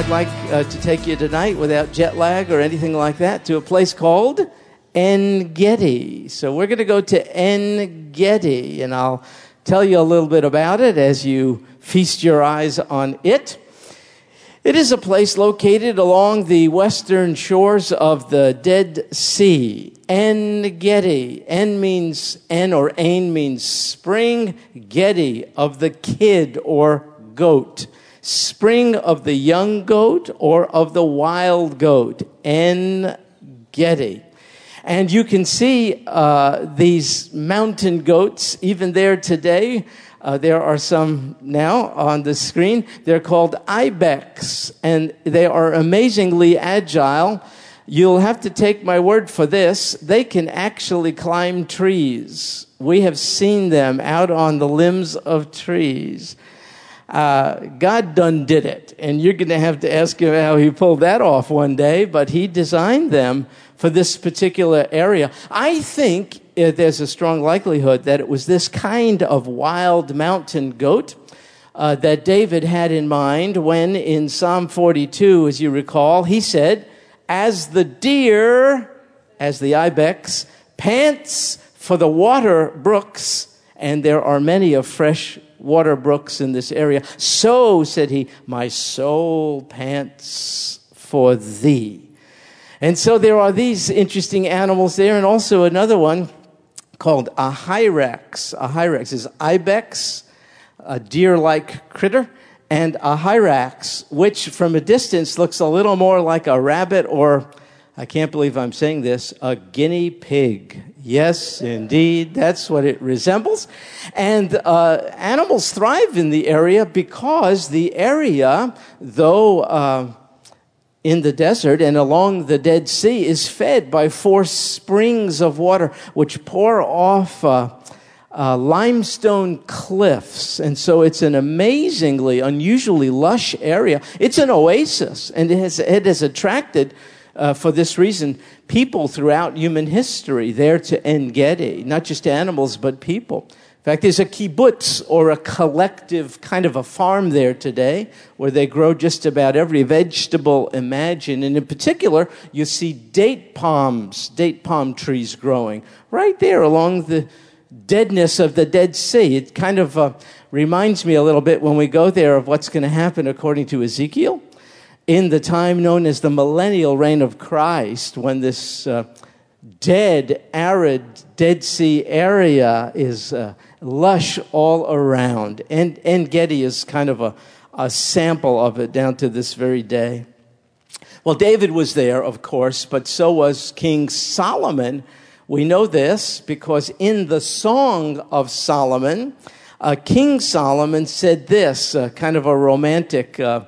I'd like uh, to take you tonight without jet lag or anything like that to a place called En Gedi. So we're going to go to En Gedi, and I'll tell you a little bit about it as you feast your eyes on it. It is a place located along the western shores of the Dead Sea. En Gedi. En means En or Ain means spring. Gedi of the kid or goat. Spring of the young goat or of the wild goat. En Gedi. And you can see uh, these mountain goats even there today. Uh, there are some now on the screen. They're called ibex, and they are amazingly agile. You'll have to take my word for this. They can actually climb trees. We have seen them out on the limbs of trees. Uh, God done did it, and you're going to have to ask him how he pulled that off one day. But he designed them for this particular area. I think uh, there's a strong likelihood that it was this kind of wild mountain goat uh, that David had in mind when in Psalm 42, as you recall, he said, As the deer, as the ibex, pants for the water brooks, and there are many of fresh water brooks in this area, so, said he, my soul pants for thee. And so there are these interesting animals there, and also another one called a hyrax. A hyrax is ibex, a deer like critter, and a hyrax, which from a distance looks a little more like a rabbit or, I can't believe I'm saying this, a guinea pig. Yes, indeed, that's what it resembles. And uh, animals thrive in the area because the area, though uh, in the desert and along the Dead Sea is fed by four springs of water which pour off uh, uh, limestone cliffs. And so it's an amazingly, unusually lush area. It's an oasis, and it has, it has attracted, uh, for this reason, people throughout human history there to En Gedi, not just animals, but people. In fact, there's a kibbutz or a collective kind of a farm there today where they grow just about every vegetable imagined. And in particular, you see date palms, date palm trees growing right there along the deadness of the Dead Sea. It kind of uh, reminds me a little bit when we go there of what's going to happen according to Ezekiel in the time known as the millennial reign of Christ when this uh, dead, arid Dead Sea area is. Uh, lush all around. And, En Gedi is kind of a, a sample of it down to this very day. Well, David was there, of course, but so was King Solomon. We know this because in the Song of Solomon, uh, King Solomon said this, uh, kind of a romantic uh,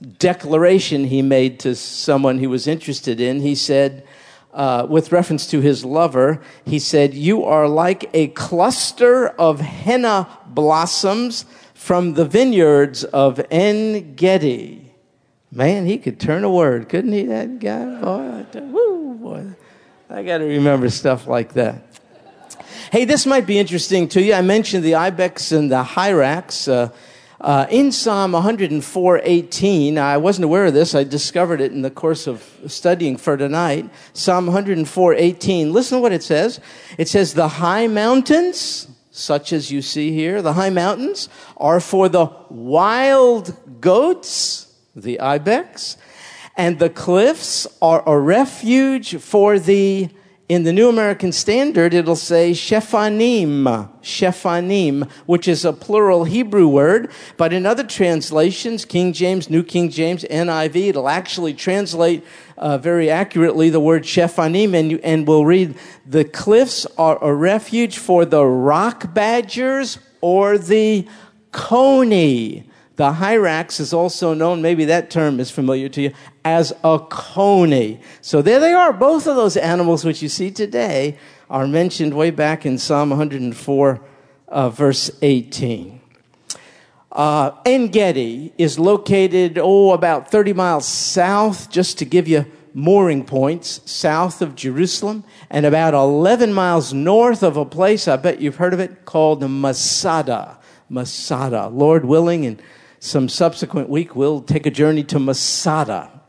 declaration he made to someone he was interested in. He said, uh, with reference to his lover, he said, You are like a cluster of henna blossoms from the vineyards of En Gedi. Man, he could turn a word, couldn't he, that guy? Boy, boy. I got to remember stuff like that. Hey, this might be interesting to you. I mentioned the ibex and the hyrax. Uh, uh, in Psalm 104:18, I wasn't aware of this. I discovered it in the course of studying for tonight. Psalm 104:18. Listen to what it says. It says, "The high mountains, such as you see here, the high mountains are for the wild goats, the ibex, and the cliffs are a refuge for the in the New American Standard, it'll say Shephanim, Shephanim, which is a plural Hebrew word. But in other translations, King James, New King James, NIV, it'll actually translate uh, very accurately the word Shephanim, and, you, and we'll read, the cliffs are a refuge for the rock badgers or the coney. The hyrax is also known, maybe that term is familiar to you, as a coney. So there they are. Both of those animals which you see today are mentioned way back in Psalm 104, uh, verse 18. Uh, En Gedi is located, oh, about 30 miles south, just to give you mooring points, south of Jerusalem, and about 11 miles north of a place, I bet you've heard of it, called Masada. Masada. Lord willing, and some subsequent week, we'll take a journey to Masada.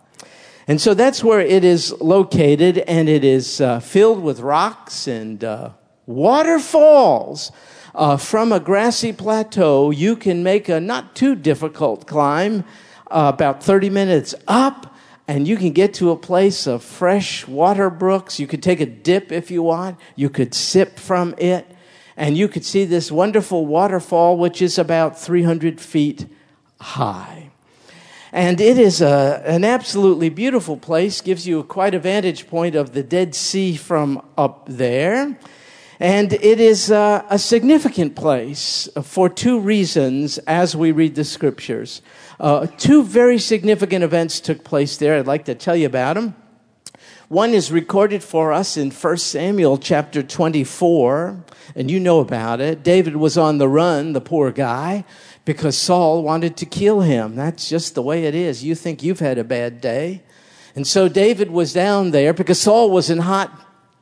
And so that's where it is located, and it is uh, filled with rocks and uh, waterfalls. Uh, from a grassy plateau, you can make a not too difficult climb, uh, about 30 minutes up, and you can get to a place of fresh water brooks. You could take a dip if you want, you could sip from it, and you could see this wonderful waterfall, which is about 300 feet high. And it is a, an absolutely beautiful place, gives you quite a vantage point of the Dead Sea from up there. And it is a, a significant place for two reasons as we read the scriptures. Uh, two very significant events took place there. I'd like to tell you about them. One is recorded for us in 1 Samuel chapter 24, and you know about it. David was on the run, the poor guy because Saul wanted to kill him. That's just the way it is. You think you've had a bad day. And so David was down there because Saul was in hot,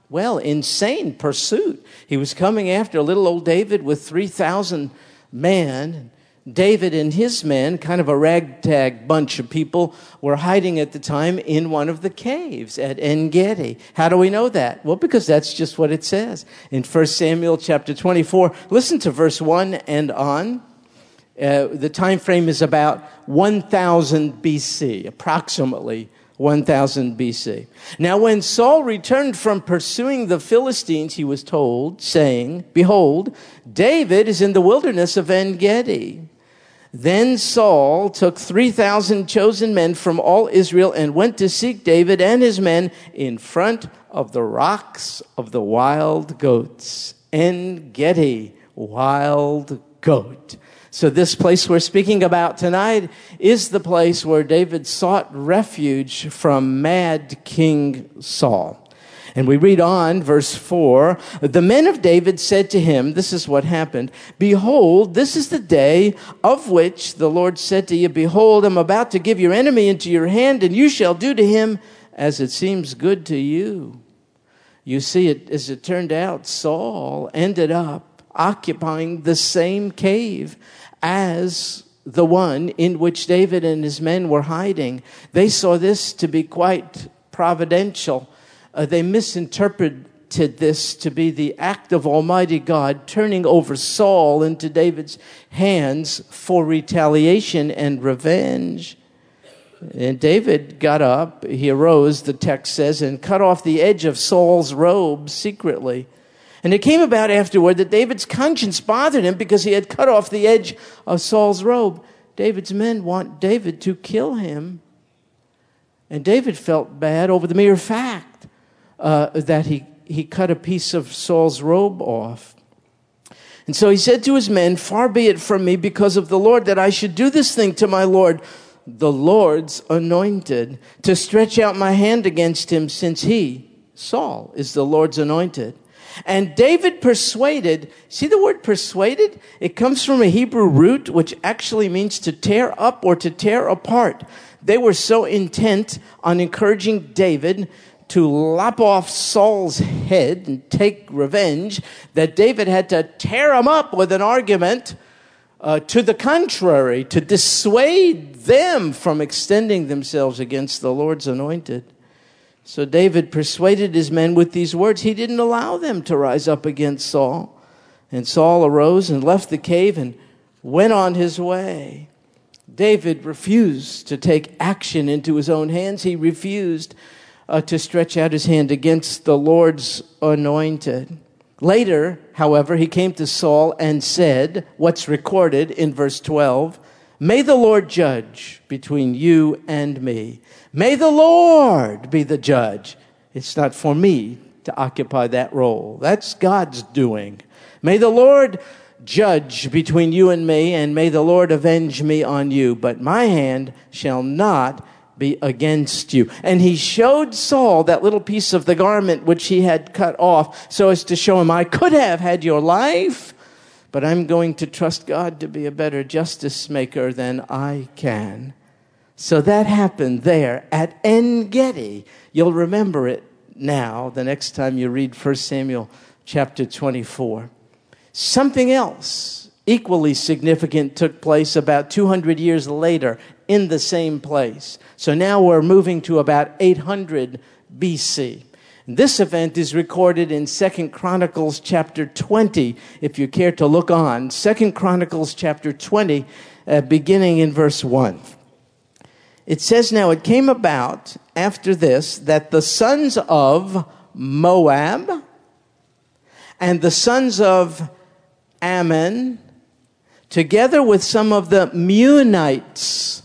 well, insane pursuit. He was coming after little old David with 3,000 men. David and his men, kind of a ragtag bunch of people, were hiding at the time in one of the caves at En Gedi. How do we know that? Well, because that's just what it says in 1 Samuel chapter 24. Listen to verse 1 and on. Uh, the time frame is about 1000 BC, approximately 1000 BC. Now, when Saul returned from pursuing the Philistines, he was told, saying, Behold, David is in the wilderness of En Gedi. Then Saul took 3,000 chosen men from all Israel and went to seek David and his men in front of the rocks of the wild goats. En Gedi, wild goat. So, this place we're speaking about tonight is the place where David sought refuge from mad King Saul. And we read on, verse 4 The men of David said to him, This is what happened. Behold, this is the day of which the Lord said to you, Behold, I'm about to give your enemy into your hand, and you shall do to him as it seems good to you. You see, it, as it turned out, Saul ended up occupying the same cave as the one in which David and his men were hiding. They saw this to be quite providential. Uh, they misinterpreted this to be the act of Almighty God turning over Saul into David's hands for retaliation and revenge. And David got up, he arose, the text says, and cut off the edge of Saul's robe secretly. And it came about afterward that David's conscience bothered him because he had cut off the edge of Saul's robe. David's men want David to kill him. And David felt bad over the mere fact uh, that he, he cut a piece of Saul's robe off. And so he said to his men, Far be it from me because of the Lord that I should do this thing to my Lord, the Lord's anointed, to stretch out my hand against him, since he, Saul, is the Lord's anointed. And David persuaded, see the word persuaded? It comes from a Hebrew root which actually means to tear up or to tear apart. They were so intent on encouraging David to lop off Saul's head and take revenge that David had to tear him up with an argument uh, to the contrary, to dissuade them from extending themselves against the Lord's anointed. So David persuaded his men with these words. He didn't allow them to rise up against Saul. And Saul arose and left the cave and went on his way. David refused to take action into his own hands. He refused uh, to stretch out his hand against the Lord's anointed. Later, however, he came to Saul and said, what's recorded in verse 12 May the Lord judge between you and me. May the Lord be the judge. It's not for me to occupy that role. That's God's doing. May the Lord judge between you and me, and may the Lord avenge me on you. But my hand shall not be against you. And he showed Saul that little piece of the garment which he had cut off so as to show him, I could have had your life, but I'm going to trust God to be a better justice maker than I can. So that happened there at En Gedi. You'll remember it now the next time you read 1 Samuel chapter 24. Something else equally significant took place about 200 years later in the same place. So now we're moving to about 800 BC. This event is recorded in 2 Chronicles chapter 20, if you care to look on. 2 Chronicles chapter 20, uh, beginning in verse 1. It says, Now it came about after this that the sons of Moab and the sons of Ammon, together with some of the Meunites,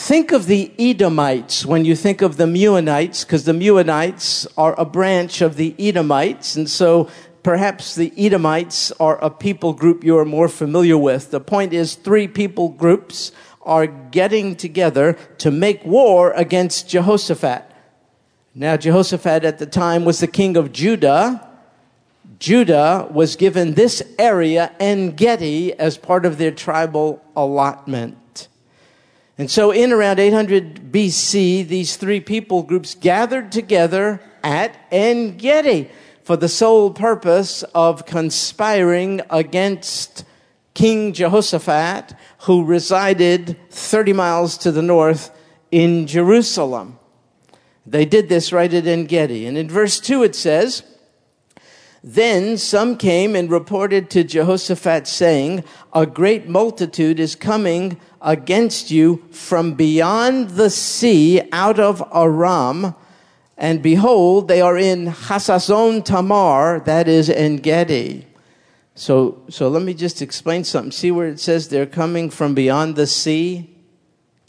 Think of the Edomites when you think of the Meunites, because the Meunites are a branch of the Edomites, and so perhaps the Edomites are a people group you are more familiar with. The point is, three people groups are getting together to make war against Jehoshaphat. Now, Jehoshaphat at the time was the king of Judah. Judah was given this area, En Gedi, as part of their tribal allotment. And so, in around 800 BC, these three people groups gathered together at En Gedi for the sole purpose of conspiring against King Jehoshaphat, who resided 30 miles to the north in Jerusalem. They did this right at En Gedi. And in verse 2 it says, Then some came and reported to Jehoshaphat, saying, A great multitude is coming against you from beyond the sea out of Aram. And behold, they are in Hazazon Tamar, that is En Gedi. So, so let me just explain something. See where it says they're coming from beyond the sea?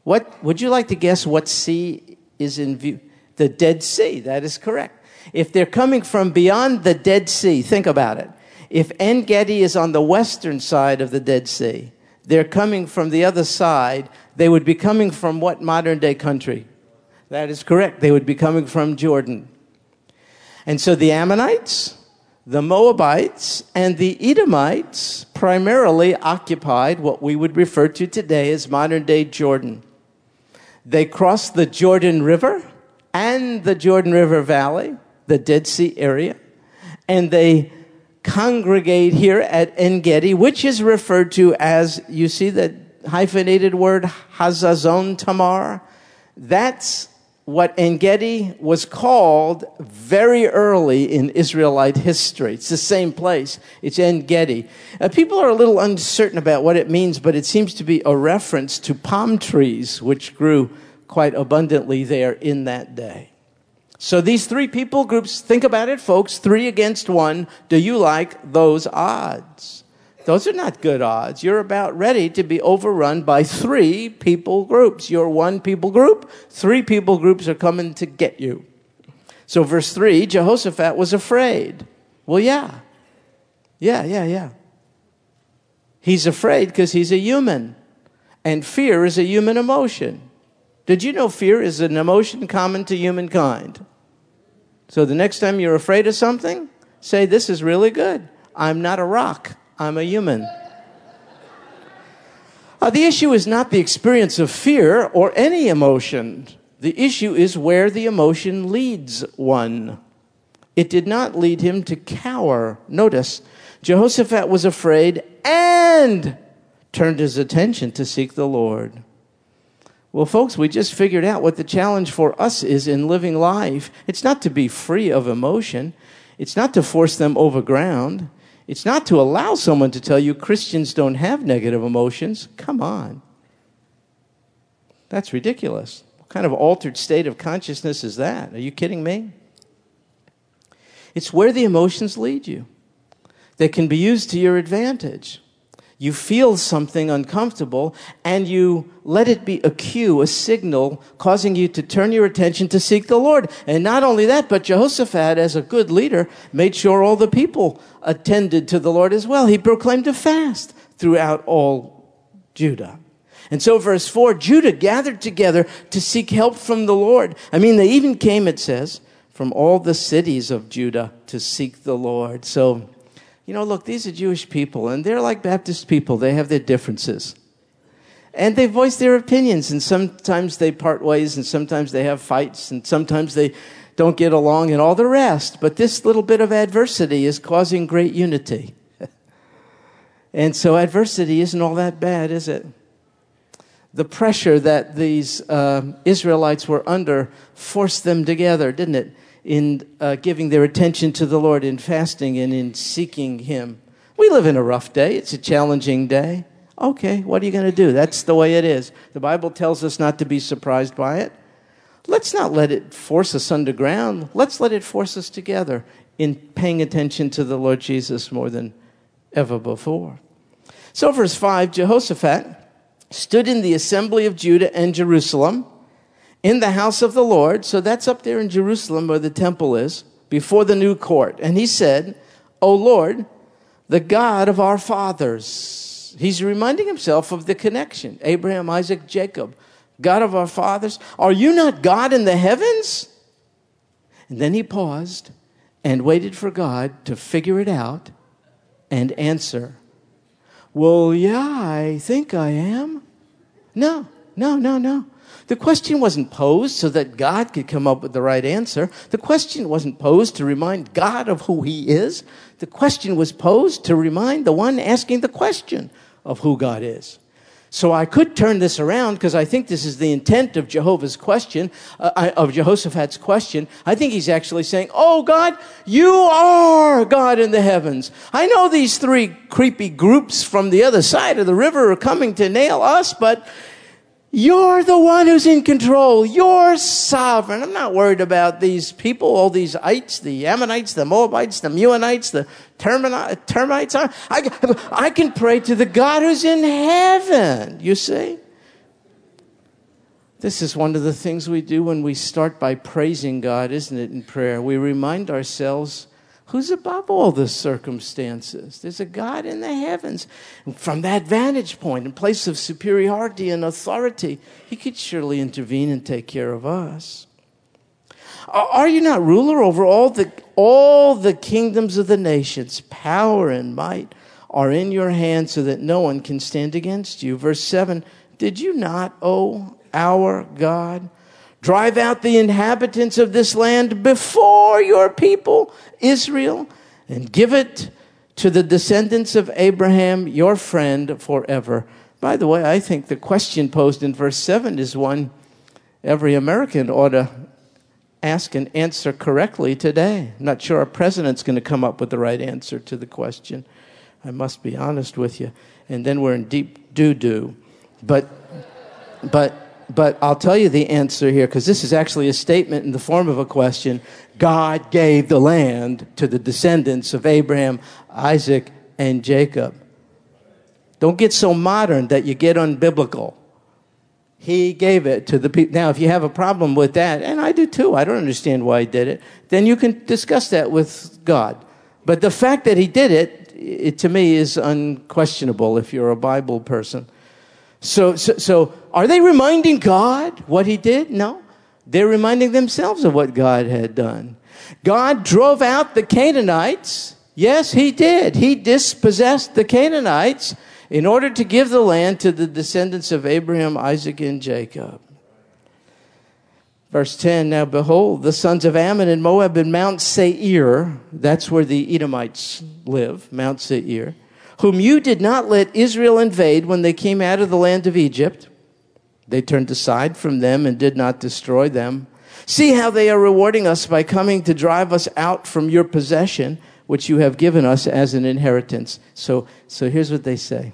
What, would you like to guess what sea is in view? The Dead Sea, that is correct. If they're coming from beyond the Dead Sea, think about it. If En Gedi is on the western side of the Dead Sea, they're coming from the other side, they would be coming from what modern day country? That is correct. They would be coming from Jordan. And so the Ammonites, the Moabites, and the Edomites primarily occupied what we would refer to today as modern day Jordan. They crossed the Jordan River and the Jordan River Valley, the Dead Sea area, and they congregate here at En Gedi, which is referred to as, you see the hyphenated word, Hazazon Tamar? That's what En Gedi was called very early in Israelite history. It's the same place. It's En Gedi. Uh, people are a little uncertain about what it means, but it seems to be a reference to palm trees, which grew quite abundantly there in that day. So these three people groups, think about it, folks, three against one. Do you like those odds? Those are not good odds. You're about ready to be overrun by three people groups. You're one people group, three people groups are coming to get you. So, verse 3 Jehoshaphat was afraid. Well, yeah. Yeah, yeah, yeah. He's afraid because he's a human. And fear is a human emotion. Did you know fear is an emotion common to humankind? So the next time you're afraid of something, say, This is really good. I'm not a rock, I'm a human. Uh, the issue is not the experience of fear or any emotion. The issue is where the emotion leads one. It did not lead him to cower. Notice, Jehoshaphat was afraid and turned his attention to seek the Lord. Well, folks, we just figured out what the challenge for us is in living life. It's not to be free of emotion. It's not to force them over ground. It's not to allow someone to tell you Christians don't have negative emotions. Come on. That's ridiculous. What kind of altered state of consciousness is that? Are you kidding me? It's where the emotions lead you. They can be used to your advantage you feel something uncomfortable and you let it be a cue, a signal, causing you to turn your attention to seek the Lord. And not only that, but Jehoshaphat, as a good leader, made sure all the people attended to the Lord as well. He proclaimed a fast throughout all Judah. And so, verse 4 Judah gathered together to seek help from the Lord. I mean, they even came, it says, from all the cities of Judah to seek the Lord. So, you know, look, these are Jewish people, and they're like Baptist people. They have their differences. And they voice their opinions, and sometimes they part ways, and sometimes they have fights, and sometimes they don't get along, and all the rest. But this little bit of adversity is causing great unity. And so adversity isn't all that bad, is it? The pressure that these uh, Israelites were under forced them together, didn't it? In uh, giving their attention to the Lord, in fasting, and in seeking Him. We live in a rough day, it's a challenging day. Okay, what are you going to do? That's the way it is. The Bible tells us not to be surprised by it. Let's not let it force us underground. Let's let it force us together in paying attention to the Lord Jesus more than ever before. So, verse 5 Jehoshaphat stood in the assembly of Judah and Jerusalem in the house of the Lord. So, that's up there in Jerusalem where the temple is, before the new court. And he said, O Lord, the God of our fathers. He's reminding himself of the connection Abraham, Isaac, Jacob. God of our fathers, are you not God in the heavens? And then he paused and waited for God to figure it out and answer. Well, yeah, I think I am. No, no, no, no. The question wasn't posed so that God could come up with the right answer. The question wasn't posed to remind God of who He is. The question was posed to remind the one asking the question of who God is. So I could turn this around because I think this is the intent of Jehovah's question, uh, of Jehoshaphat's question. I think he's actually saying, Oh God, you are God in the heavens. I know these three creepy groups from the other side of the river are coming to nail us, but you're the one who's in control. You're sovereign. I'm not worried about these people, all these ites, the Ammonites, the Moabites, the Meunites, the termites. I, I can pray to the God who's in heaven, you see? This is one of the things we do when we start by praising God, isn't it, in prayer? We remind ourselves who's above all the circumstances. There's a God in the heavens. And from that vantage point, in place of superiority and authority, He could surely intervene and take care of us. Are you not ruler over all the, all the kingdoms of the nations? Power and might are in your hands so that no one can stand against you. Verse 7 Did you not, O our God, Drive out the inhabitants of this land before your people, Israel, and give it to the descendants of Abraham, your friend, forever. By the way, I think the question posed in verse 7 is one every American ought to ask and answer correctly today. I'm not sure our president's going to come up with the right answer to the question. I must be honest with you. And then we're in deep doo doo. But, but, but I'll tell you the answer here because this is actually a statement in the form of a question. God gave the land to the descendants of Abraham, Isaac, and Jacob. Don't get so modern that you get unbiblical. He gave it to the people. Now, if you have a problem with that, and I do too, I don't understand why he did it, then you can discuss that with God. But the fact that he did it, it to me is unquestionable if you're a Bible person. So, so, so are they reminding God what he did? No. They're reminding themselves of what God had done. God drove out the Canaanites. Yes, he did. He dispossessed the Canaanites in order to give the land to the descendants of Abraham, Isaac, and Jacob. Verse 10 Now behold, the sons of Ammon and Moab in Mount Seir, that's where the Edomites live, Mount Seir whom you did not let Israel invade when they came out of the land of Egypt. They turned aside from them and did not destroy them. See how they are rewarding us by coming to drive us out from your possession, which you have given us as an inheritance. So, so here's what they say.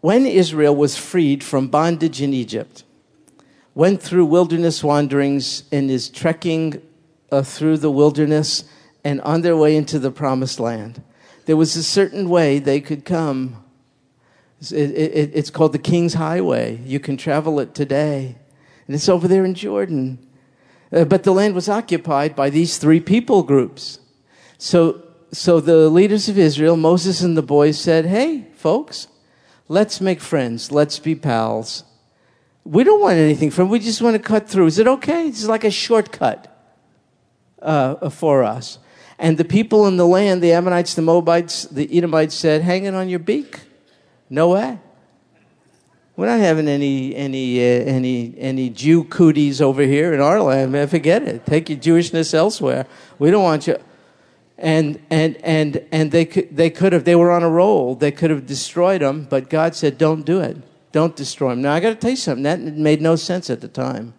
When Israel was freed from bondage in Egypt, went through wilderness wanderings, and is trekking uh, through the wilderness and on their way into the promised land, there was a certain way they could come. It, it, it's called the King's Highway. You can travel it today. And it's over there in Jordan. Uh, but the land was occupied by these three people groups. So, so the leaders of Israel, Moses and the boys said, Hey, folks, let's make friends. Let's be pals. We don't want anything from We just want to cut through. Is it okay? It's like a shortcut uh, for us. And the people in the land, the Ammonites, the Moabites, the Edomites said, Hang it on your beak. No way. We're not having any any uh, any any Jew cooties over here in our land, man. Forget it. Take your Jewishness elsewhere. We don't want you. and and and and they could they could have they were on a roll they could have destroyed them but god said don't do it don't destroy them now i got to tell you something that made no sense at the time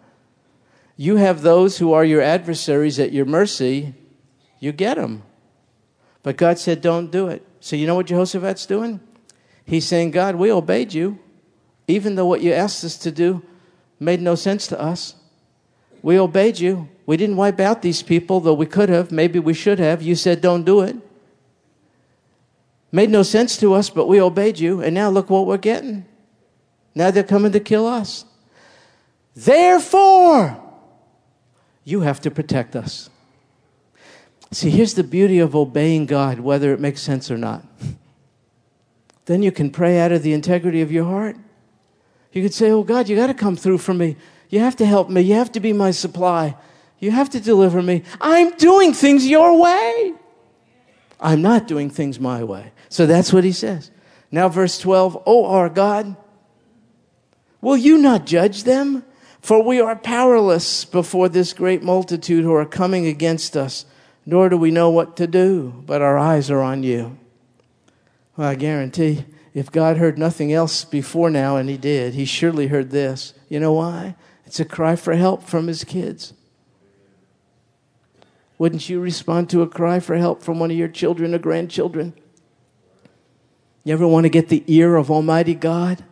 you have those who are your adversaries at your mercy you get them but god said don't do it so you know what jehoshaphat's doing he's saying god we obeyed you even though what you asked us to do made no sense to us we obeyed you we didn't wipe out these people, though we could have. Maybe we should have. You said, don't do it. Made no sense to us, but we obeyed you. And now look what we're getting. Now they're coming to kill us. Therefore, you have to protect us. See, here's the beauty of obeying God, whether it makes sense or not. Then you can pray out of the integrity of your heart. You could say, Oh God, you got to come through for me. You have to help me. You have to be my supply. You have to deliver me. I'm doing things your way. I'm not doing things my way. So that's what he says. Now, verse 12 Oh, our God, will you not judge them? For we are powerless before this great multitude who are coming against us, nor do we know what to do, but our eyes are on you. Well, I guarantee if God heard nothing else before now, and he did, he surely heard this. You know why? It's a cry for help from his kids. Wouldn't you respond to a cry for help from one of your children or grandchildren? You ever want to get the ear of Almighty God?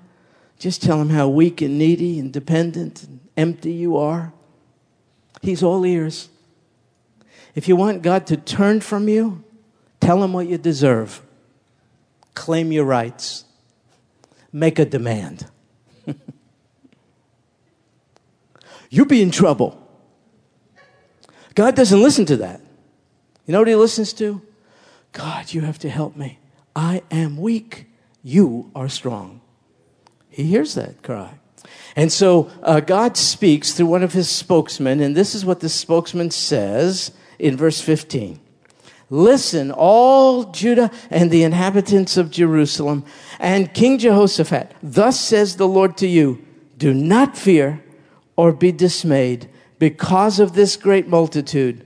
Just tell him how weak and needy and dependent and empty you are. He's all ears. If you want God to turn from you, tell him what you deserve. Claim your rights. Make a demand. You'll be in trouble. God doesn't listen to that. You know what he listens to? God, you have to help me. I am weak. You are strong. He hears that cry. And so uh, God speaks through one of his spokesmen, and this is what the spokesman says in verse 15. Listen, all Judah and the inhabitants of Jerusalem, and King Jehoshaphat, thus says the Lord to you Do not fear or be dismayed because of this great multitude.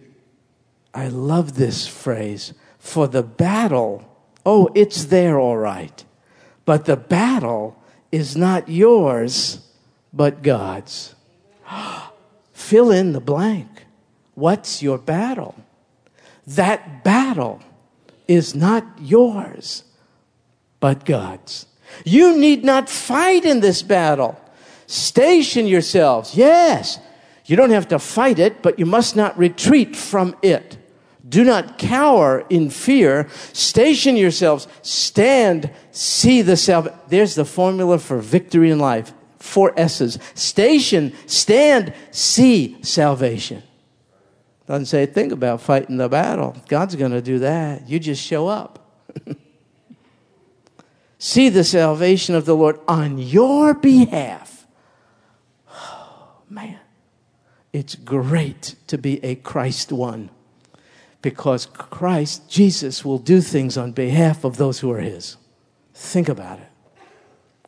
I love this phrase. For the battle, oh, it's there all right. But the battle is not yours, but God's. Fill in the blank. What's your battle? That battle is not yours, but God's. You need not fight in this battle. Station yourselves. Yes, you don't have to fight it, but you must not retreat from it. Do not cower in fear. Station yourselves. Stand. See the salvation. There's the formula for victory in life. Four S's. Station, stand, see salvation. Doesn't say a thing about fighting the battle. God's going to do that. You just show up. see the salvation of the Lord on your behalf. Oh, man. It's great to be a Christ one because Christ, Jesus, will do things on behalf of those who are His. Think about it.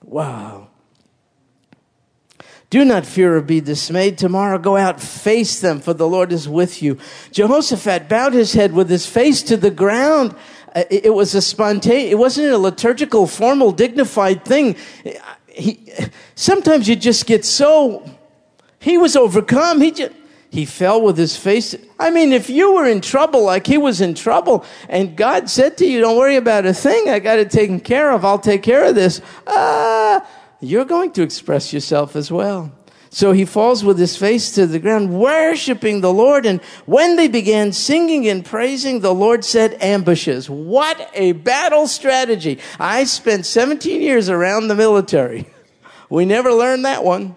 Wow. Do not fear or be dismayed. Tomorrow go out, face them, for the Lord is with you. Jehoshaphat bowed his head with his face to the ground. Uh, it was a spontaneous, it wasn't a liturgical, formal, dignified thing. He, sometimes you just get so he was overcome. He just, he fell with his face. I mean, if you were in trouble like he was in trouble, and God said to you, Don't worry about a thing, I got it taken care of, I'll take care of this, uh, you're going to express yourself as well. So he falls with his face to the ground, worshiping the Lord. And when they began singing and praising, the Lord said, ambushes. What a battle strategy. I spent 17 years around the military. We never learned that one.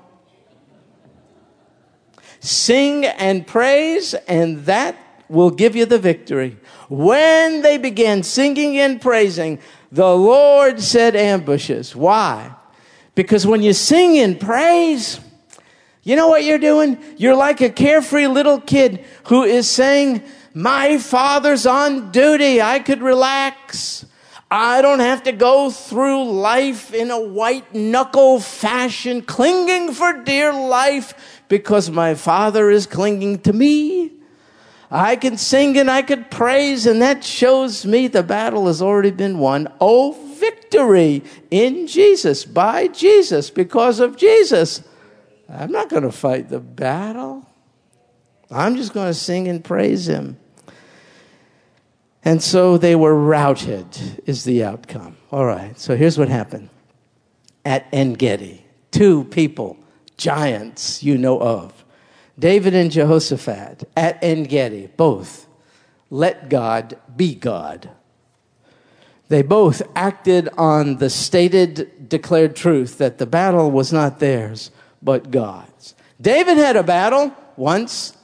Sing and praise, and that will give you the victory. When they began singing and praising, the Lord said ambushes. Why? Because when you sing and praise, you know what you're doing? You're like a carefree little kid who is saying, My father's on duty. I could relax. I don't have to go through life in a white knuckle fashion, clinging for dear life because my father is clinging to me. I can sing and I could praise, and that shows me the battle has already been won. Oh, victory in Jesus, by Jesus, because of Jesus. I'm not going to fight the battle. I'm just going to sing and praise him. And so they were routed, is the outcome. All right, so here's what happened at En Gedi. Two people, giants you know of, David and Jehoshaphat at En Gedi, both let God be God. They both acted on the stated, declared truth that the battle was not theirs, but God's. David had a battle once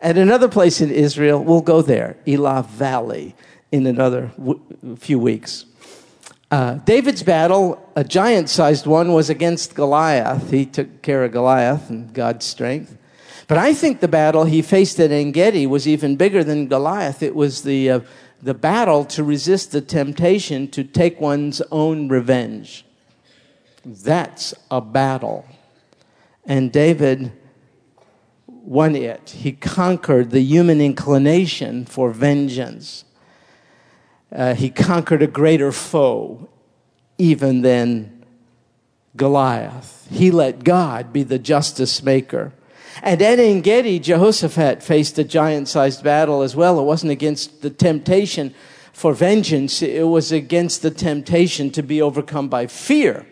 at another place in Israel. We'll go there, Elah Valley, in another w- few weeks. Uh, David's battle, a giant sized one, was against Goliath. He took care of Goliath and God's strength. But I think the battle he faced at Engedi was even bigger than Goliath. It was the, uh, the battle to resist the temptation to take one's own revenge. That's a battle. And David won it. He conquered the human inclination for vengeance uh, he conquered a greater foe even than Goliath. He let God be the justice maker. And at En Gedi, Jehoshaphat faced a giant sized battle as well. It wasn't against the temptation for vengeance, it was against the temptation to be overcome by fear.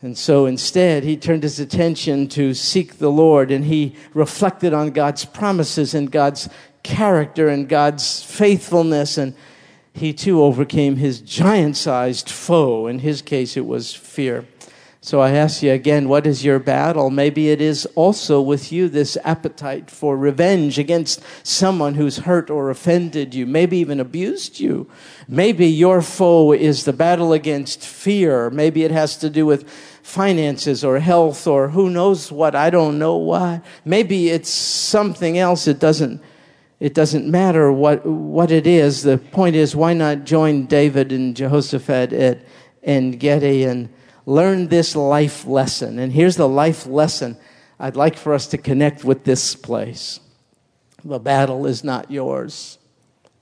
And so instead, he turned his attention to seek the Lord and he reflected on God's promises and God's character and God's faithfulness and he too overcame his giant sized foe. In his case, it was fear. So I ask you again, what is your battle? Maybe it is also with you this appetite for revenge against someone who's hurt or offended you, maybe even abused you. Maybe your foe is the battle against fear. Maybe it has to do with finances or health or who knows what. I don't know why. Maybe it's something else. It doesn't it doesn't matter what, what it is. The point is, why not join David and Jehoshaphat at and learn this life lesson? And here's the life lesson I'd like for us to connect with this place. The battle is not yours,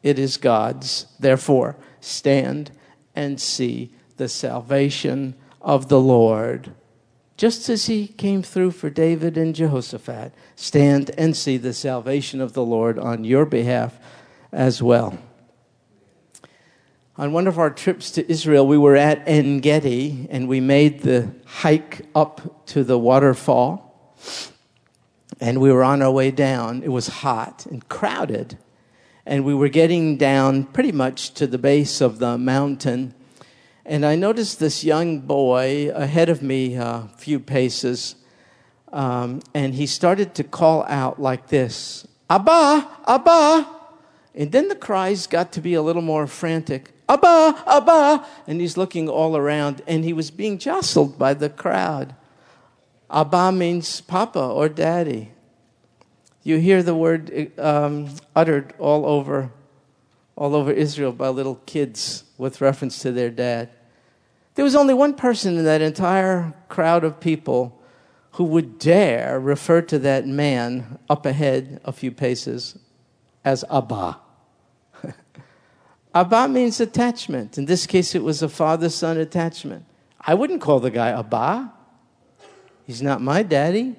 it is God's. Therefore, stand and see the salvation of the Lord just as he came through for David and Jehoshaphat, stand and see the salvation of the Lord on your behalf as well. On one of our trips to Israel, we were at En Gedi and we made the hike up to the waterfall. And we were on our way down. It was hot and crowded. And we were getting down pretty much to the base of the mountain and I noticed this young boy ahead of me a few paces, um, and he started to call out like this Abba, Abba. And then the cries got to be a little more frantic Abba, Abba. And he's looking all around, and he was being jostled by the crowd. Abba means Papa or Daddy. You hear the word um, uttered all over, all over Israel by little kids with reference to their dad. There was only one person in that entire crowd of people who would dare refer to that man up ahead a few paces as Abba. Abba means attachment. In this case, it was a father son attachment. I wouldn't call the guy Abba. He's not my daddy.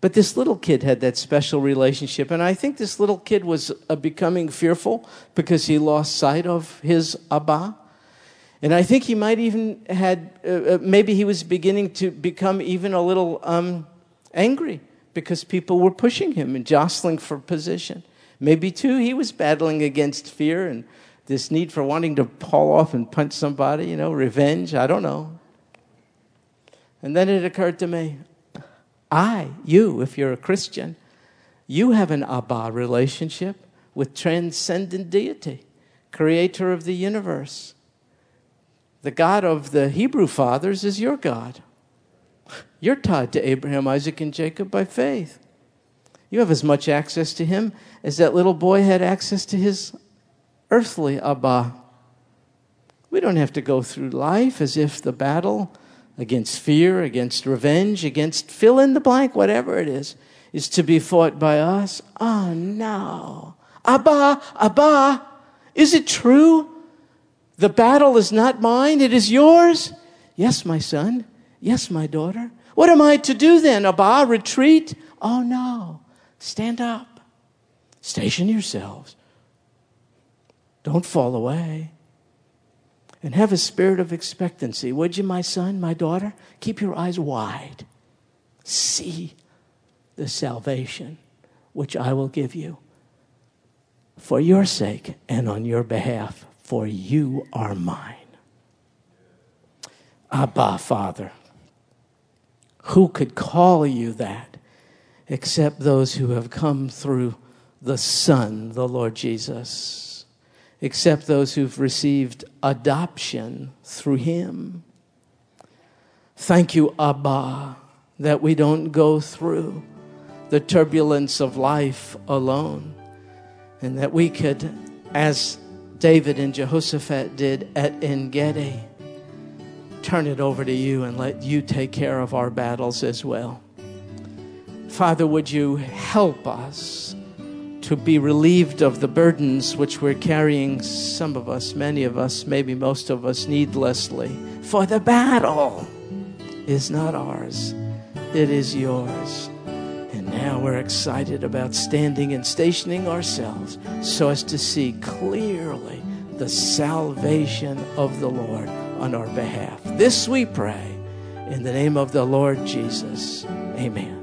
But this little kid had that special relationship. And I think this little kid was uh, becoming fearful because he lost sight of his Abba. And I think he might even had, uh, uh, maybe he was beginning to become even a little um, angry because people were pushing him and jostling for position. Maybe, too, he was battling against fear and this need for wanting to haul off and punch somebody, you know, revenge. I don't know. And then it occurred to me I, you, if you're a Christian, you have an Abba relationship with transcendent deity, creator of the universe. The God of the Hebrew fathers is your God. You're tied to Abraham, Isaac, and Jacob by faith. You have as much access to him as that little boy had access to his earthly Abba. We don't have to go through life as if the battle against fear, against revenge, against fill in the blank, whatever it is, is to be fought by us? Ah, oh no. Abba, Abba, is it true? The battle is not mine, it is yours? Yes, my son. Yes, my daughter. What am I to do then? Abba, retreat? Oh no. Stand up. Station yourselves. Don't fall away. And have a spirit of expectancy. Would you, my son, my daughter? Keep your eyes wide. See the salvation which I will give you for your sake and on your behalf, for you are mine. Abba, Father. Who could call you that except those who have come through the Son, the Lord Jesus? Except those who've received adoption through Him. Thank you, Abba, that we don't go through the turbulence of life alone and that we could, as David and Jehoshaphat did at En Gedi, turn it over to you and let you take care of our battles as well. Father, would you help us to be relieved of the burdens which we're carrying, some of us, many of us, maybe most of us, needlessly? For the battle is not ours, it is yours. And now we're excited about standing and stationing ourselves so as to see clearly the salvation of the Lord on our behalf. This we pray in the name of the Lord Jesus. Amen.